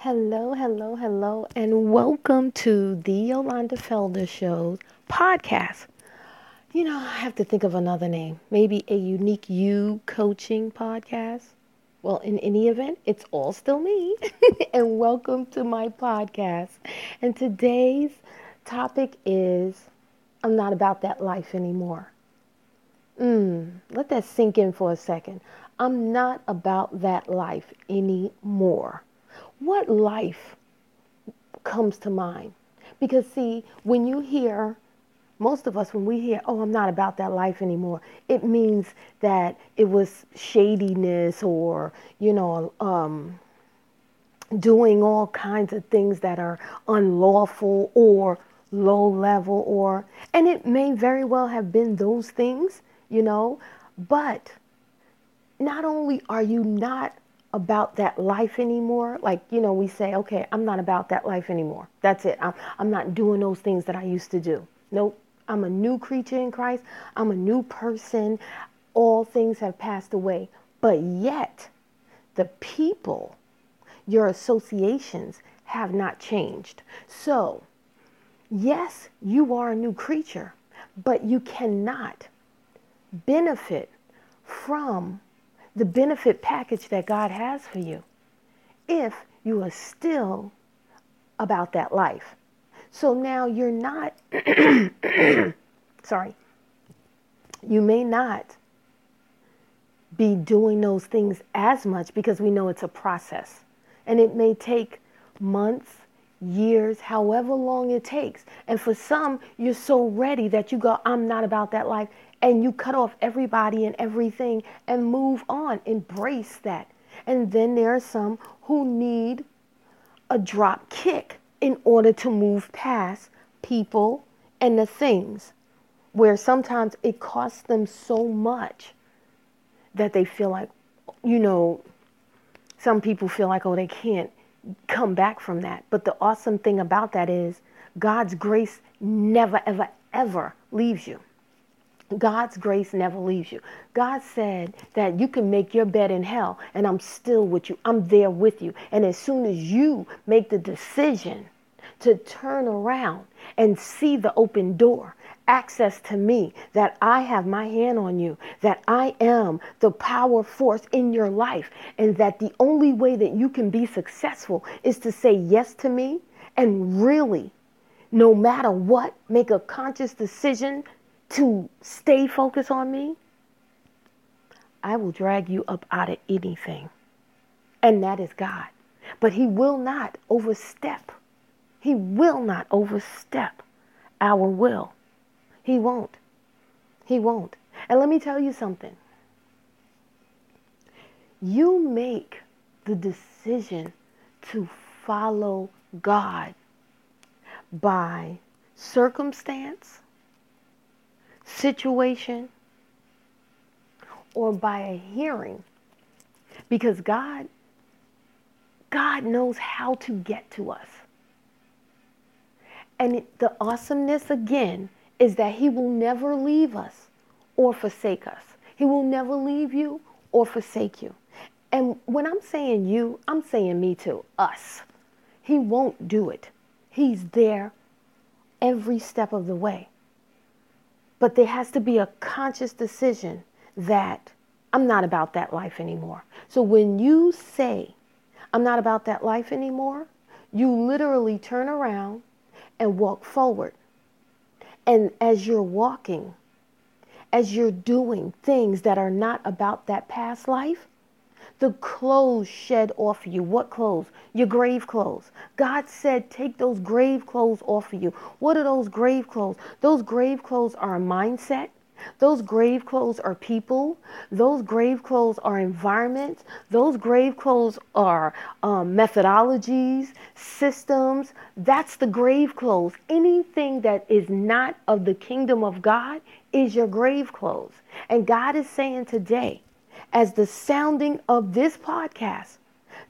Hello, hello, hello, and welcome to the Yolanda Felder Show podcast. You know, I have to think of another name. Maybe a unique you coaching podcast. Well, in any event, it's all still me. and welcome to my podcast. And today's topic is I'm not about that life anymore. Mm, let that sink in for a second. I'm not about that life anymore. What life comes to mind? Because, see, when you hear, most of us, when we hear, oh, I'm not about that life anymore, it means that it was shadiness or, you know, um, doing all kinds of things that are unlawful or low level or and it may very well have been those things you know but not only are you not about that life anymore? Like you know we say okay i'm not about that life anymore. That's it. I'm, I'm not doing those things that i used to do. Nope. I'm a new creature in christ. I'm a new person. All things have passed away. But yet the people your associations have not changed. So yes you are a new creature but you cannot benefit from the benefit package that God has for you if you are still about that life. So now you're not, sorry, you may not be doing those things as much because we know it's a process. And it may take months, years, however long it takes. And for some, you're so ready that you go, I'm not about that life and you cut off everybody and everything and move on. Embrace that. And then there are some who need a drop kick in order to move past people and the things where sometimes it costs them so much that they feel like, you know, some people feel like, oh, they can't come back from that. But the awesome thing about that is God's grace never, ever, ever leaves you. God's grace never leaves you. God said that you can make your bed in hell and I'm still with you. I'm there with you. And as soon as you make the decision to turn around and see the open door, access to me, that I have my hand on you, that I am the power force in your life, and that the only way that you can be successful is to say yes to me and really, no matter what, make a conscious decision to stay focused on me, I will drag you up out of anything. And that is God. But He will not overstep. He will not overstep our will. He won't. He won't. And let me tell you something. You make the decision to follow God by circumstance, situation or by a hearing because God God knows how to get to us. And the awesomeness again is that he will never leave us or forsake us. He will never leave you or forsake you. And when I'm saying you, I'm saying me too, us. He won't do it. He's there every step of the way. But there has to be a conscious decision that I'm not about that life anymore. So when you say, I'm not about that life anymore, you literally turn around and walk forward. And as you're walking, as you're doing things that are not about that past life, the clothes shed off of you. What clothes? Your grave clothes. God said, take those grave clothes off of you. What are those grave clothes? Those grave clothes are a mindset. Those grave clothes are people. Those grave clothes are environments. Those grave clothes are um, methodologies, systems. That's the grave clothes. Anything that is not of the kingdom of God is your grave clothes. And God is saying today, as the sounding of this podcast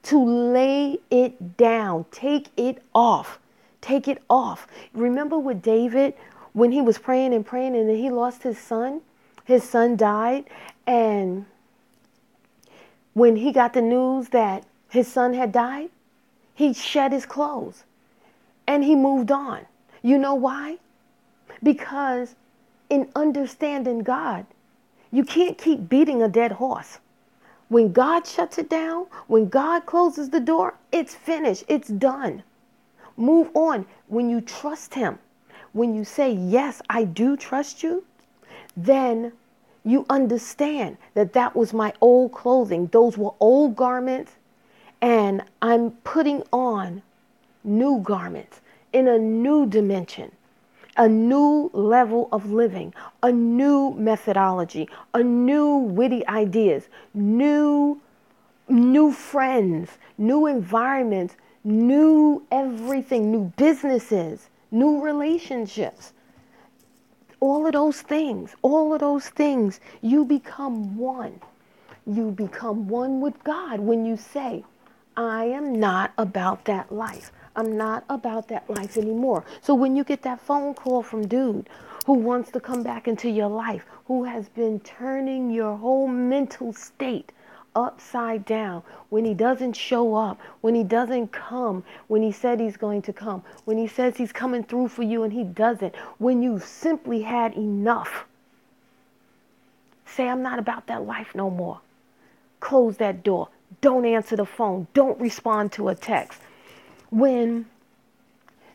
to lay it down, take it off, take it off. Remember with David when he was praying and praying and then he lost his son? His son died. And when he got the news that his son had died, He shed his clothes and he moved on. You know why? Because in understanding God, you can't keep beating a dead horse. When God shuts it down, when God closes the door, it's finished, it's done. Move on. When you trust Him, when you say, Yes, I do trust you, then you understand that that was my old clothing. Those were old garments, and I'm putting on new garments in a new dimension a new level of living, a new methodology, a new witty ideas, new new friends, new environments, new everything, new businesses, new relationships. All of those things, all of those things, you become one. You become one with God when you say, I am not about that life. I'm not about that life anymore. So when you get that phone call from dude who wants to come back into your life, who has been turning your whole mental state upside down, when he doesn't show up, when he doesn't come, when he said he's going to come, when he says he's coming through for you and he doesn't, when you've simply had enough, say, I'm not about that life no more. Close that door. Don't answer the phone. Don't respond to a text when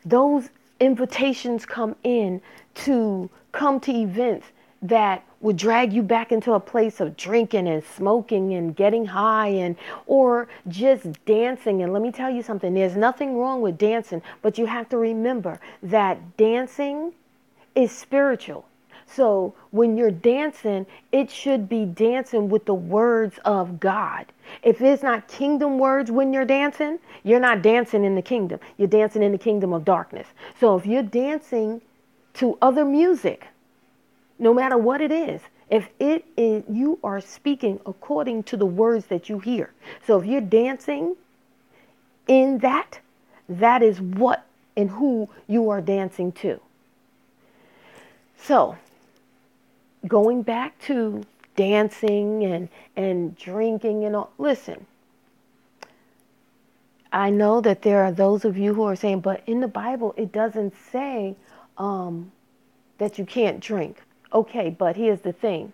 those invitations come in to come to events that would drag you back into a place of drinking and smoking and getting high and or just dancing. And let me tell you something there's nothing wrong with dancing but you have to remember that dancing is spiritual so when you're dancing, it should be dancing with the words of God. If it's not kingdom words when you're dancing, you're not dancing in the kingdom. You're dancing in the kingdom of darkness. So if you're dancing to other music, no matter what it is, if it is you are speaking according to the words that you hear. So if you're dancing in that, that is what and who you are dancing to. So, going back to dancing and and drinking and all listen. I know that there are those of you who are saying but in the bible it doesn't say um, that you can't drink. Okay but here's the thing.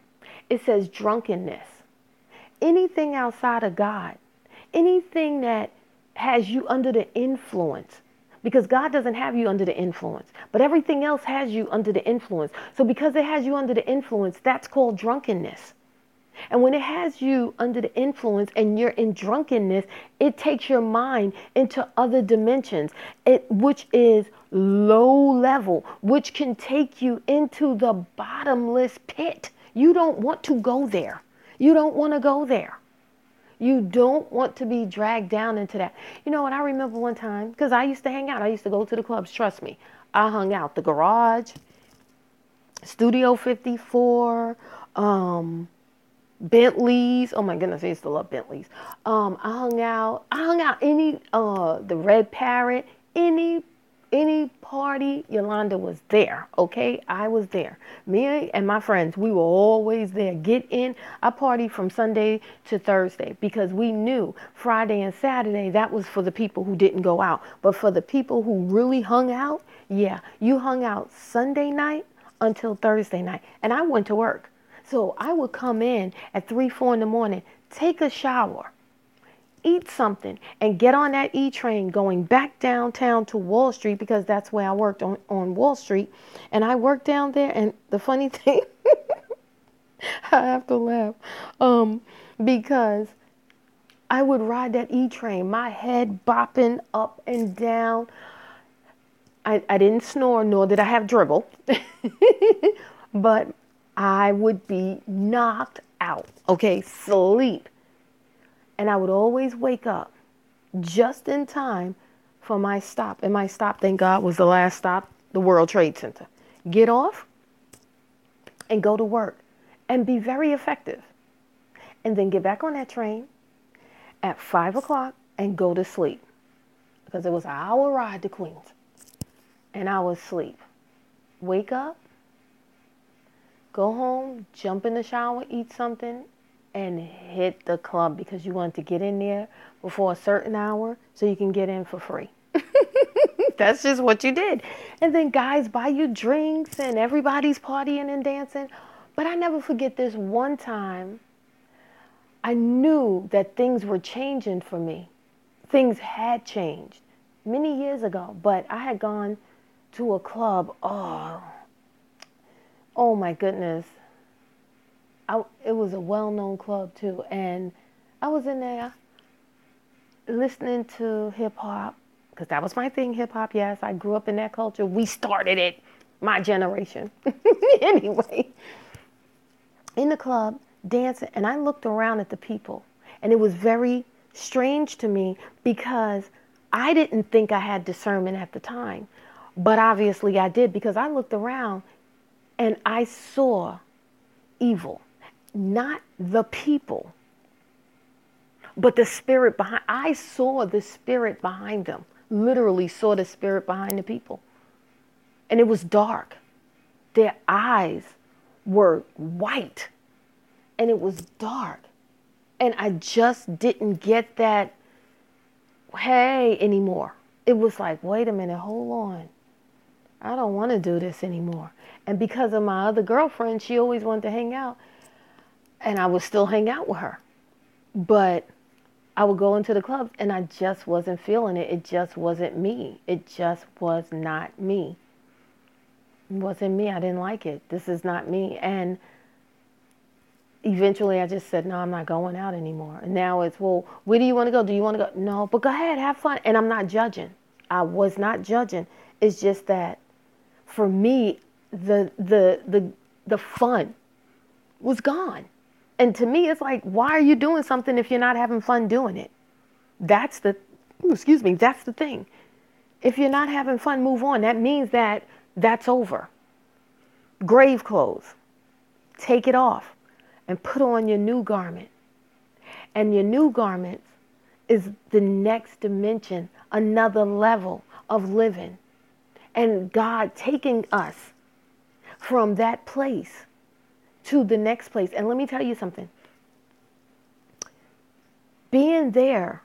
It says drunkenness. Anything outside of god anything that has you under the influence because God doesn't have you under the influence, but everything else has you under the influence. So, because it has you under the influence, that's called drunkenness. And when it has you under the influence and you're in drunkenness, it takes your mind into other dimensions, it, which is low level, which can take you into the bottomless pit. You don't want to go there. You don't want to go there. You don't want to be dragged down into that. You know what? I remember one time, because I used to hang out, I used to go to the clubs, trust me. I hung out the garage, Studio 54, um, Bentleys. Oh my goodness, I used to love Bentleys. Um, I hung out, I hung out any, uh, the Red Parrot, any any party, Yolanda was there. Okay, I was there. Me and my friends, we were always there. Get in. I party from Sunday to Thursday because we knew Friday and Saturday that was for the people who didn't go out. But for the people who really hung out, yeah, you hung out Sunday night until Thursday night. And I went to work. So I would come in at 3, 4 in the morning, take a shower eat something and get on that E train going back downtown to Wall Street because that's where I worked on, on Wall Street. And I worked down there. And the funny thing, I have to laugh um, because I would ride that E train, my head bopping up and down. I, I didn't snore, nor did I have dribble, but I would be knocked out. Okay, sleep and I would always wake up just in time for my stop. And my stop, thank God, was the last stop, the World Trade Center. Get off and go to work and be very effective. And then get back on that train at five o'clock and go to sleep because it was an hour ride to Queens. And I was asleep. Wake up, go home, jump in the shower, eat something, and hit the club because you want to get in there before a certain hour so you can get in for free. That's just what you did. And then guys buy you drinks and everybody's partying and dancing. But I never forget this one time I knew that things were changing for me. Things had changed many years ago, but I had gone to a club. Oh, oh my goodness. I, it was a well known club too. And I was in there listening to hip hop because that was my thing hip hop. Yes, I grew up in that culture. We started it, my generation. anyway, in the club, dancing, and I looked around at the people, and it was very strange to me because I didn't think I had discernment at the time. But obviously I did because I looked around and I saw evil, not the people, but the spirit behind. I saw the spirit behind them. Literally saw the spirit behind the people. And it was dark. Their eyes were white and it was dark. And I just didn't get that hey anymore. It was like, wait a minute, hold on. I don't want to do this anymore. And because of my other girlfriend, she always wanted to hang out. And I would still hang out with her. But I would go into the club and I just wasn't feeling it. It just wasn't me. It just was not me. It wasn't me. I didn't like it. This is not me. And eventually I just said, no, I'm not going out anymore. And now it's, well, where do you want to go? Do you want to go? No, but go ahead, have fun. And I'm not judging. I was not judging. It's just that for me, the the the the fun was gone. And to me, it's like, why are you doing something if you're not having fun doing it? That's the, excuse me, that's the thing. If you're not having fun, move on. That means that that's over. Grave clothes, take it off and put on your new garment. And your new garment is the next dimension, another level of living. And God taking us from that place to the next place. And let me tell you something being there,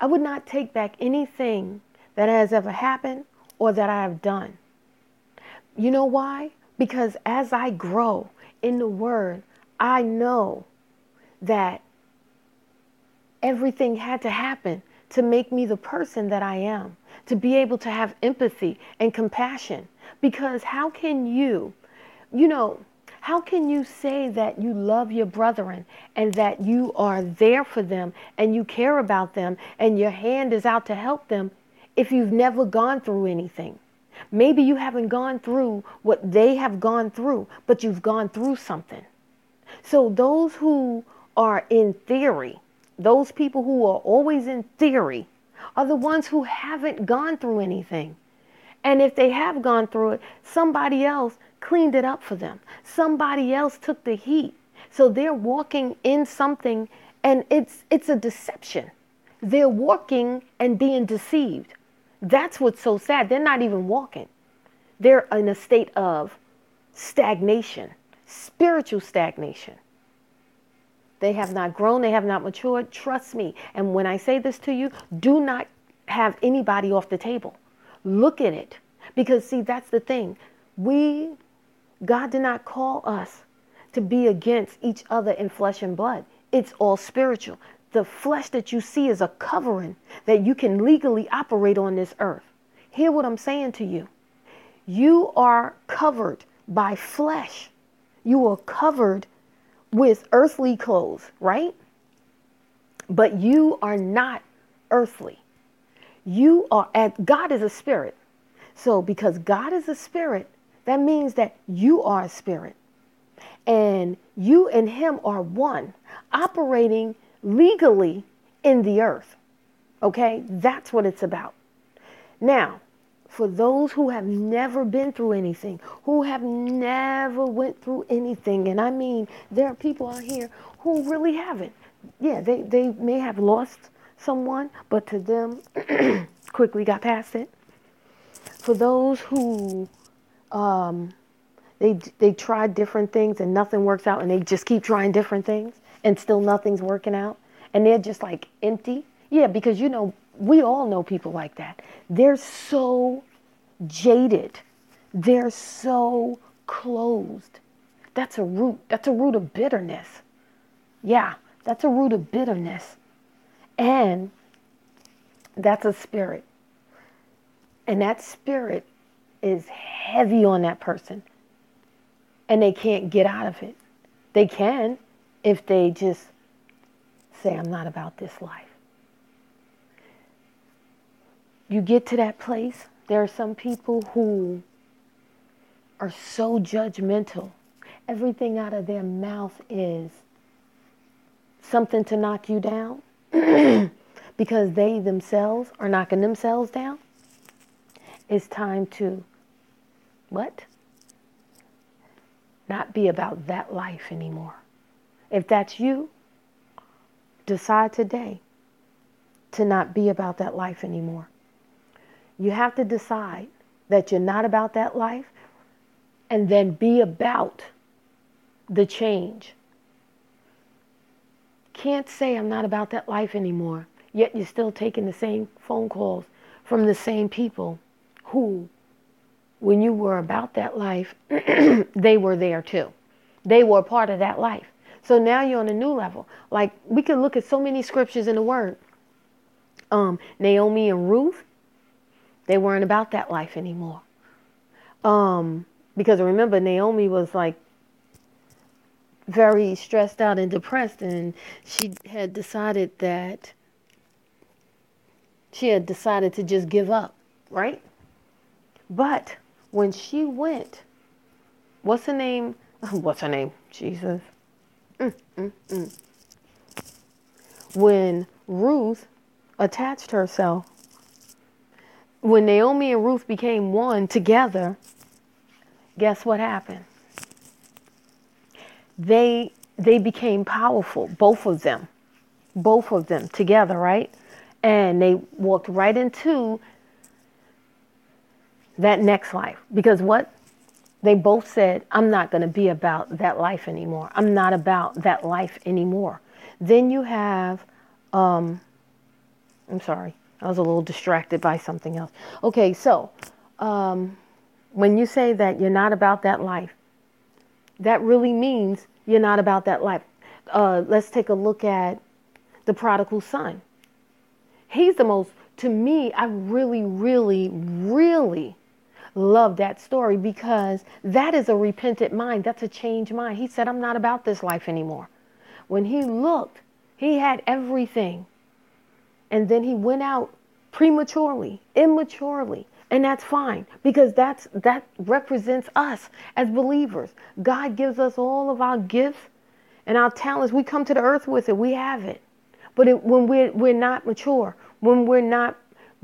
I would not take back anything that has ever happened or that I have done. You know why? Because as I grow in the Word, I know that everything had to happen to make me the person that I am, to be able to have empathy and compassion. Because how can you, you know, how can you say that you love your brethren and that you are there for them and you care about them and your hand is out to help them if you've never gone through anything? Maybe you haven't gone through what they have gone through, but you've gone through something. So those who are in theory, those people who are always in theory, are the ones who haven't gone through anything. And if they have gone through it, somebody else cleaned it up for them. Somebody else took the heat. So they're walking in something and it's it's a deception. They're walking and being deceived. That's what's so sad. They're not even walking. They're in a state of stagnation spiritual stagnation. They have not grown, they have not matured. Trust me. And when I say this to you, do not have anybody off the table. Look at it. Because, see, that's the thing. We, God did not call us to be against each other in flesh and blood, it's all spiritual. The flesh that you see is a covering that you can legally operate on this earth. Hear what I'm saying to you. You are covered by flesh you are covered with earthly clothes, right? But you are not earthly. You are at God is a spirit. So because God is a spirit, that means that you are a spirit. And you and him are one, operating legally in the earth. Okay? That's what it's about. Now, for those who have never been through anything, who have never went through anything. And I mean, there are people out here who really haven't. Yeah, they, they may have lost someone, but to them, quickly got past it. For those who um, they they try different things and nothing works out, and they just keep trying different things, and still nothing's working out, and they're just like empty Yeah, because you know, we all know people like that. They're so jaded. They're so closed. That's a root. That's a root of bitterness. Yeah, that's a root of bitterness. And that's a spirit. And that spirit is heavy on that person. And they can't get out of it. They can if they just say, I'm not about this life. You get to that place, there are some people who are so judgmental. Everything out of their mouth is something to knock you down because they themselves are knocking themselves down. It's time to what? Not be about that life anymore. If that's you, decide today to not be about that life anymore. You have to decide that you're not about that life and then be about the change. Can't say I'm not about that life anymore, yet you're still taking the same phone calls from the same people who, when you were about that life, they were there too. They were part of that life. So now you're on a new level. Like we could look at so many scriptures in the Word. Um, Naomi and Ruth, they weren't about that life anymore. Um, because remember, Naomi was like very stressed out and depressed, and she had decided that she had decided to just give up, right? But when she went, what's her name? What's her name? Jesus. Mm, mm, mm. When Ruth attached herself, when Naomi and Ruth became one together, guess what happened? They they became powerful, both of them. Both of them together, right? And they walked right into that next life. Because what? They both said, I'm not going to be about that life anymore. I'm not about that life anymore. Then you have, um, I'm sorry, I was a little distracted by something else. Okay, so um, when you say that you're not about that life, that really means you're not about that life. Uh, let's take a look at the prodigal son. He's the most, to me, I really, really, really love that story because that is a repentant mind. That's a changed mind. He said, I'm not about this life anymore. When he looked, he had everything. And then he went out prematurely, immaturely. And that's fine because that's that represents us as believers. God gives us all of our gifts and our talents. We come to the earth with it. We have it. But it, when we're, we're not mature, when we're not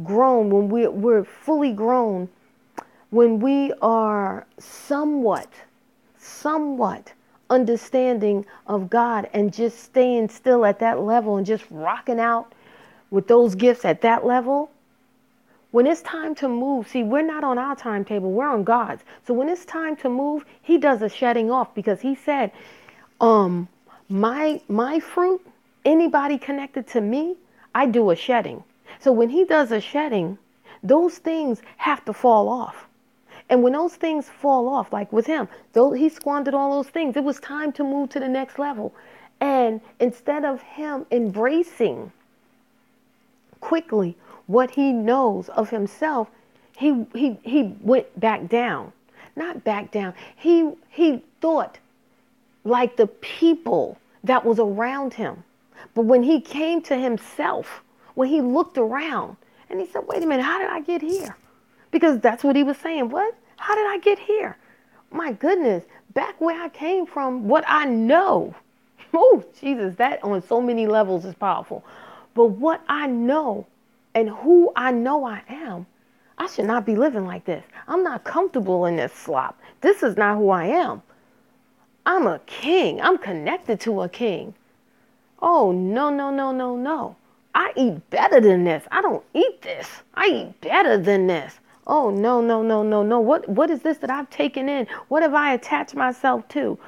grown, when we're, we're fully grown, when we are somewhat, somewhat understanding of God and just staying still at that level and just rocking out with those gifts at that level, when it's time to move, see, we're not on our timetable, we're on God's. So when it's time to move, He does a shedding off because He said, um, my my fruit, anybody connected to me, I do a shedding. So when He does a shedding, those things have to fall off. And when those things fall off, like with him, though he squandered all those things, it was time to move to the next level. And instead of him embracing quickly what he knows of himself, he he he went back down. Not back down. He he thought like the people that was around him. But when he came to himself, when he looked around and he said, "Wait a minute, how did I get here?" Because that's what he was saying. What? How did I get here? My goodness, back where I came from, what I know. Oh, Jesus, that on so many levels is powerful. But what I know and who I know I am, I should not be living like this. I'm not comfortable in this slop. This is not who I am. I'm a king. I'm connected to a king. Oh, no, no, no, no, no. I eat better than this. I don't eat this. I eat better than this. Oh, no, no, no, no, no. What, what is this that I've taken in? What have I attached myself to?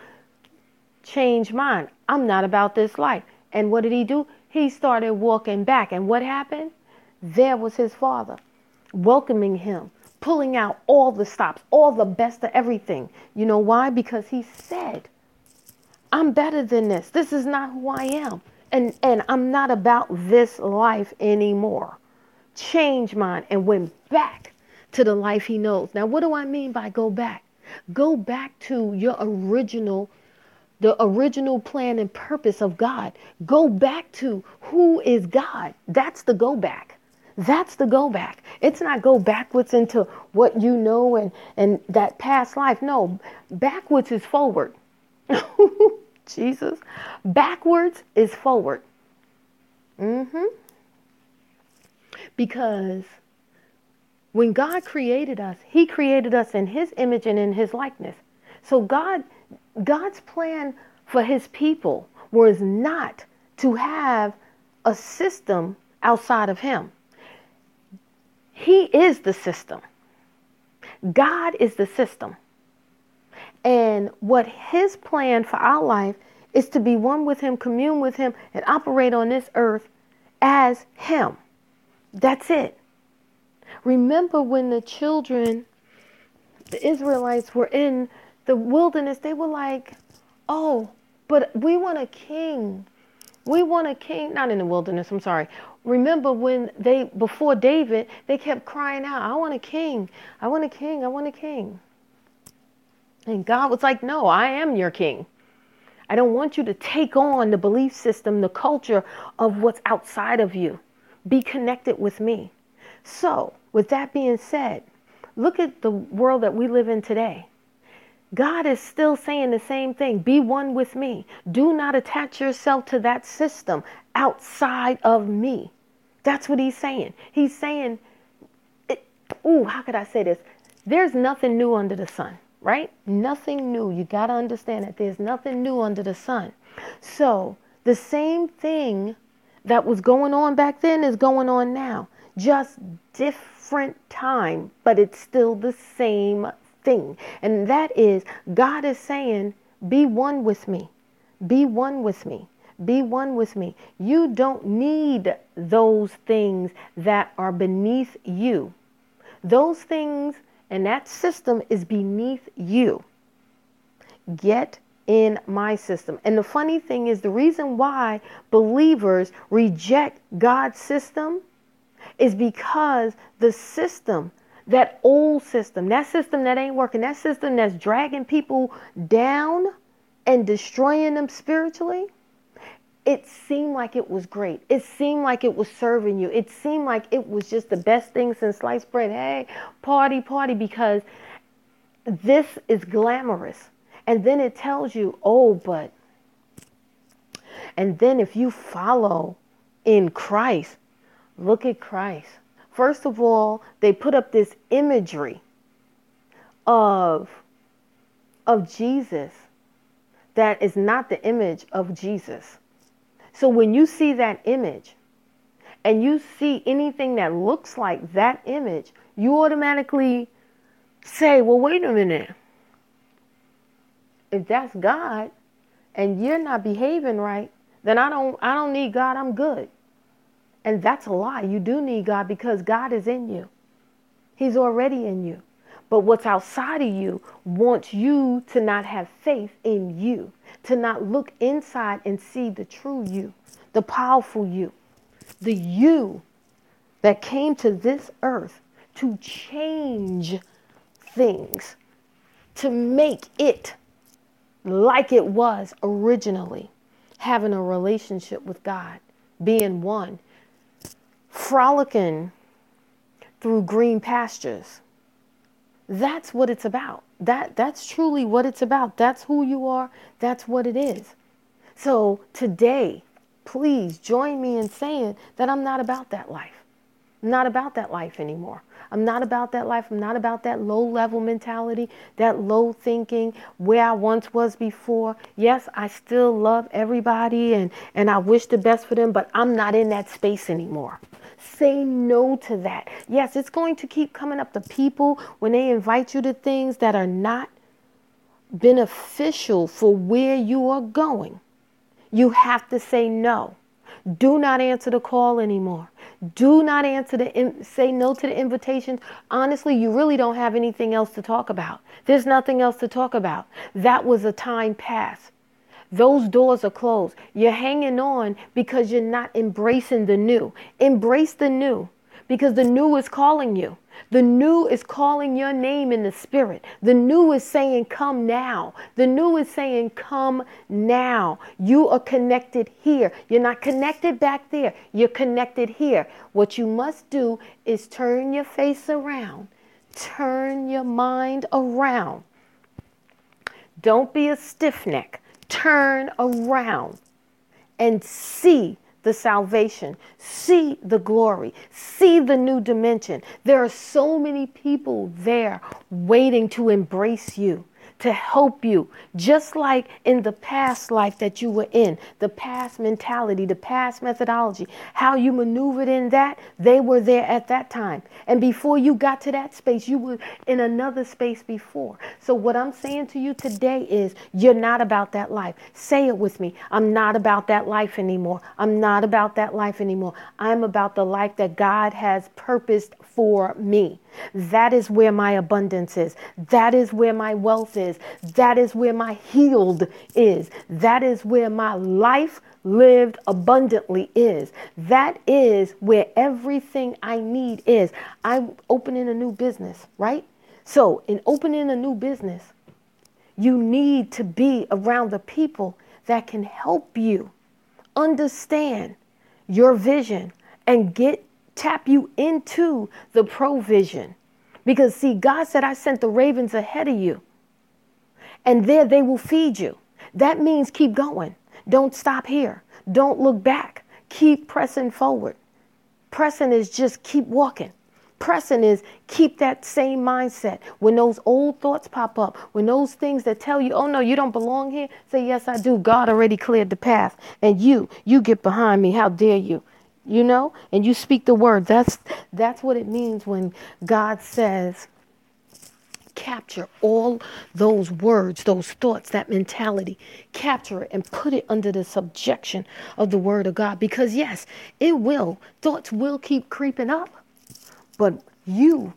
Change mine. I'm not about this life. And what did he do? he started walking back. And what happened? There was his father welcoming him, pulling out all the stops, all the best of everything. You know why? Because he said, I'm better than this. This is not who I am. And, and I'm not about this life anymore. Change mine and went back to the life he knows. Now, what do I mean by go back? Go back to your original the original plan and purpose of God. Go back to who is God. That's the go back. That's the go back. It's not go backwards into what you know and, and that past life. No, backwards is forward. Jesus. Backwards is forward. Mm-hmm. Because when God created us, He created us in His image and in His likeness. So God God's plan for his people was not to have a system outside of him. He is the system. God is the system. And what his plan for our life is to be one with him, commune with him, and operate on this earth as him. That's it. Remember when the children, the Israelites, were in the wilderness, they were like, oh, but we want a king. We want a king, not in the wilderness, I'm sorry. Remember when they, before David, they kept crying out, I want a king, I want a king, I want a king. And God was like, no, I am your king. I don't want you to take on the belief system, the culture of what's outside of you. Be connected with me. So, with that being said, look at the world that we live in today. God is still saying the same thing be one with me. Do not attach yourself to that system outside of me. That's what he's saying. He's saying, ooh, how could I say this? There's nothing new under the sun, right? Nothing new. You got to understand that there's nothing new under the sun. So the same thing that was going on back then is going on now, just different time, but it's still the same thing. And that is God is saying, Be one with me. Be one with me. Be one with me. You don't need those things that are beneath you. Those things and that system is beneath you. Get in my system. And the funny thing is, the reason why believers reject God's system is because the system that old system, that system that ain't working, that system that's dragging people down and destroying them spiritually, it seemed like it was great. It seemed like it was serving you. It seemed like it was just the best thing since sliced bread. Hey, party, party, because this is glamorous. And then it tells you, oh, but. And then if you follow in Christ, look at Christ. First of all, they put up this imagery of, of Jesus that is not the image of Jesus. So when you see that image and you see anything that looks like that image, you automatically say, well, wait a minute. If that's God and you're not behaving right, then I don't I don't need God, I'm good. And that's a lie. You do need God because God is in you. He's already in you. But what's outside of you wants you to not have faith in you, to not look inside and see the true you, the powerful you, the you that came to this earth to change things, to make it like it was originally, having a relationship with God, being one, frolicking through green pastures. That's what it's about. That that's truly what it's about. That's who you are. That's what it is. So today, please join me in saying that I'm not about that life. I'm not about that life anymore. I'm not about that life. I'm not about that low level mentality, that low thinking where I once was before. Yes, I still love everybody and, and I wish the best for them, but I'm not in that space anymore. Say no to that. Yes, it's going to keep coming up to people when they invite you to things that are not beneficial for where you are going. You have to say no. Do not answer the call anymore. Do not answer the say no to the invitations. Honestly, you really don't have anything else to talk about. There's nothing else to talk about. That was a time past. Those doors are closed. You're hanging on because you're not embracing the new. Embrace the new because the new is calling you. The new is calling your name in the spirit. The new is saying, Come now. The new is saying, Come now. You are connected here. You're not connected back there. You're connected here. What you must do is turn your face around, turn your mind around. Don't be a stiff neck. Turn around and see the salvation, see the glory, see the new dimension. There are so many people there waiting to embrace you to help you, just like in the past life that you were in, the past mentality, the past methodology, how you maneuvered in that, they were there at that time. And before you got to that space, you were in another space before. So, what I'm saying to you today is you're not about that life. Say it with me. I'm not about that life anymore. I'm not about that life anymore. I'm about the life that God has purposed for me. That is where my abundance is. That is where my wealth is. That is where my healed is. That is where my life lived abundantly is. That is where everything I need is. I'm opening a new business, right? So, in opening a new business, you need to be around the people that can help you understand your vision and get tap you into the provision. Because, see, God said, I sent the ravens ahead of you, and there they will feed you. That means keep going. Don't stop here. Don't look back. Keep pressing forward. Pressing is just keep walking. Pressing is keep that same mindset. When those old thoughts pop up, when those things that tell you, oh no, you don't belong here, say, yes, I do. God already cleared the path. And you, you get behind me. How dare you? you know and you speak the word that's that's what it means when god says capture all those words those thoughts that mentality capture it and put it under the subjection of the word of god because yes it will thoughts will keep creeping up but you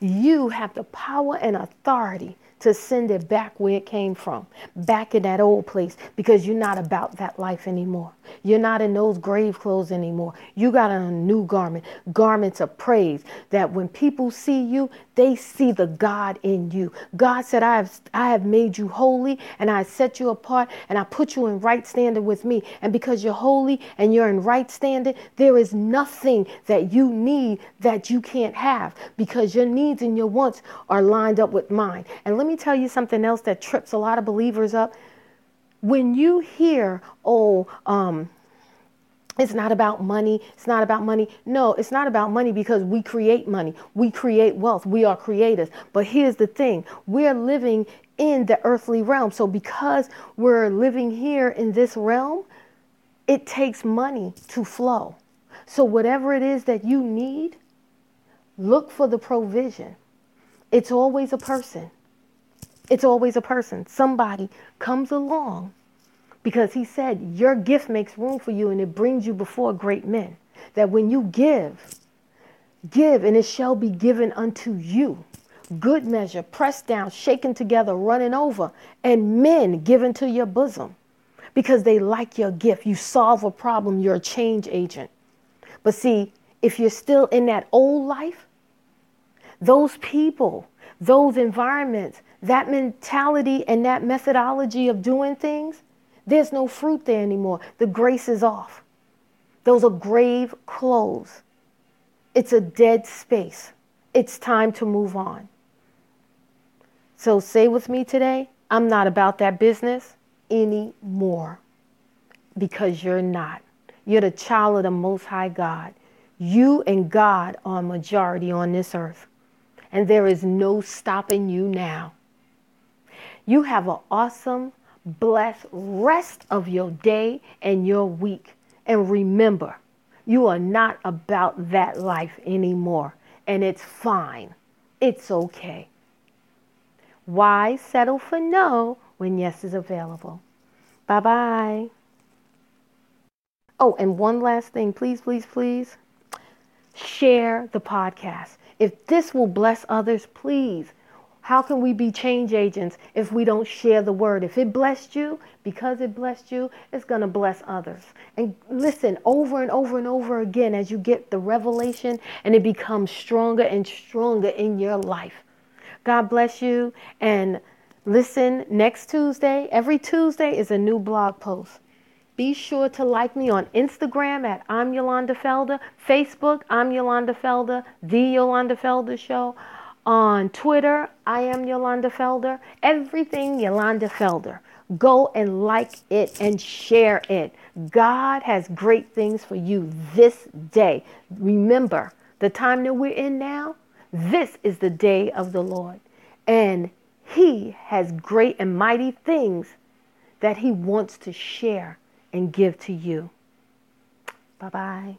you have the power and authority to send it back where it came from, back in that old place, because you're not about that life anymore. You're not in those grave clothes anymore. You got on a new garment, garments of praise, that when people see you, they see the God in you. God said, I have, I have made you holy and I set you apart and I put you in right standing with me. And because you're holy and you're in right standing, there is nothing that you need that you can't have because your needs and your wants are lined up with mine. And let me tell you something else that trips a lot of believers up. When you hear, oh, um, it's not about money. It's not about money. No, it's not about money because we create money. We create wealth. We are creators. But here's the thing we're living in the earthly realm. So because we're living here in this realm, it takes money to flow. So whatever it is that you need, look for the provision. It's always a person. It's always a person. Somebody comes along because he said, Your gift makes room for you and it brings you before great men. That when you give, give and it shall be given unto you. Good measure, pressed down, shaken together, running over, and men given to your bosom because they like your gift. You solve a problem, you're a change agent. But see, if you're still in that old life, those people, those environments, that mentality and that methodology of doing things, there's no fruit there anymore. The grace is off. Those are grave clothes. It's a dead space. It's time to move on. So say with me today, I'm not about that business anymore because you're not. You're the child of the Most High God. You and God are majority on this earth. And there is no stopping you now. You have an awesome, blessed rest of your day and your week. And remember, you are not about that life anymore. And it's fine. It's okay. Why settle for no when yes is available? Bye bye. Oh, and one last thing, please, please, please share the podcast. If this will bless others, please. How can we be change agents if we don't share the word? If it blessed you, because it blessed you, it's going to bless others. And listen over and over and over again as you get the revelation and it becomes stronger and stronger in your life. God bless you. And listen next Tuesday. Every Tuesday is a new blog post. Be sure to like me on Instagram at I'm Yolanda Felder, Facebook, I'm Yolanda Felder, The Yolanda Felder Show. On Twitter, I am Yolanda Felder. Everything Yolanda Felder. Go and like it and share it. God has great things for you this day. Remember, the time that we're in now, this is the day of the Lord. And He has great and mighty things that He wants to share and give to you. Bye bye.